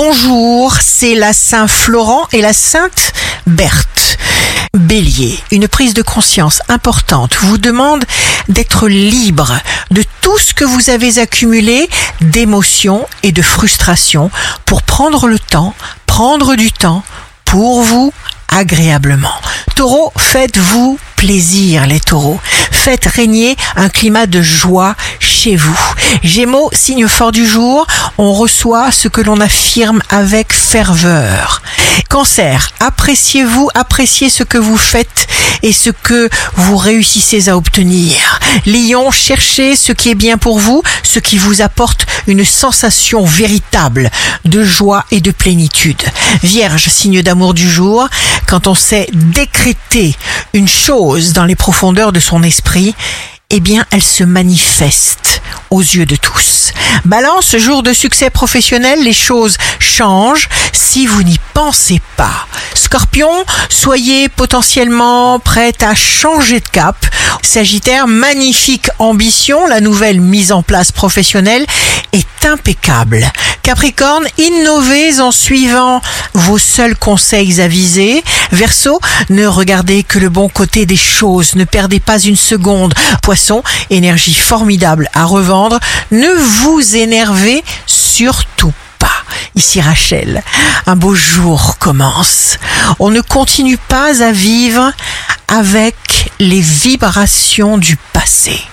bonjour, c'est la Saint Florent et la Sainte Berthe. Bélier, une prise de conscience importante vous demande d'être libre de tout ce que vous avez accumulé d'émotions et de frustrations pour prendre le temps, prendre du temps pour vous agréablement. Taureau, faites-vous plaisir les taureaux. Faites régner un climat de joie chez vous. Gémeaux, signe fort du jour, on reçoit ce que l'on affirme avec ferveur. Cancer, appréciez-vous, appréciez ce que vous faites et ce que vous réussissez à obtenir. Lion, cherchez ce qui est bien pour vous, ce qui vous apporte une sensation véritable de joie et de plénitude. Vierge, signe d'amour du jour, quand on sait décréter une chose dans les profondeurs de son esprit, eh bien, elle se manifeste aux yeux de tous. Balance, jour de succès professionnel, les choses changent si vous n'y pensez pas. Scorpion, soyez potentiellement prêt à changer de cap. Sagittaire, magnifique ambition, la nouvelle mise en place professionnelle est impeccable. Capricorne, innovez en suivant vos seuls conseils avisés. Verseau, ne regardez que le bon côté des choses, ne perdez pas une seconde. Poisson, énergie formidable à revendre, ne vous énervez surtout. Ici Rachel, un beau jour commence. On ne continue pas à vivre avec les vibrations du passé.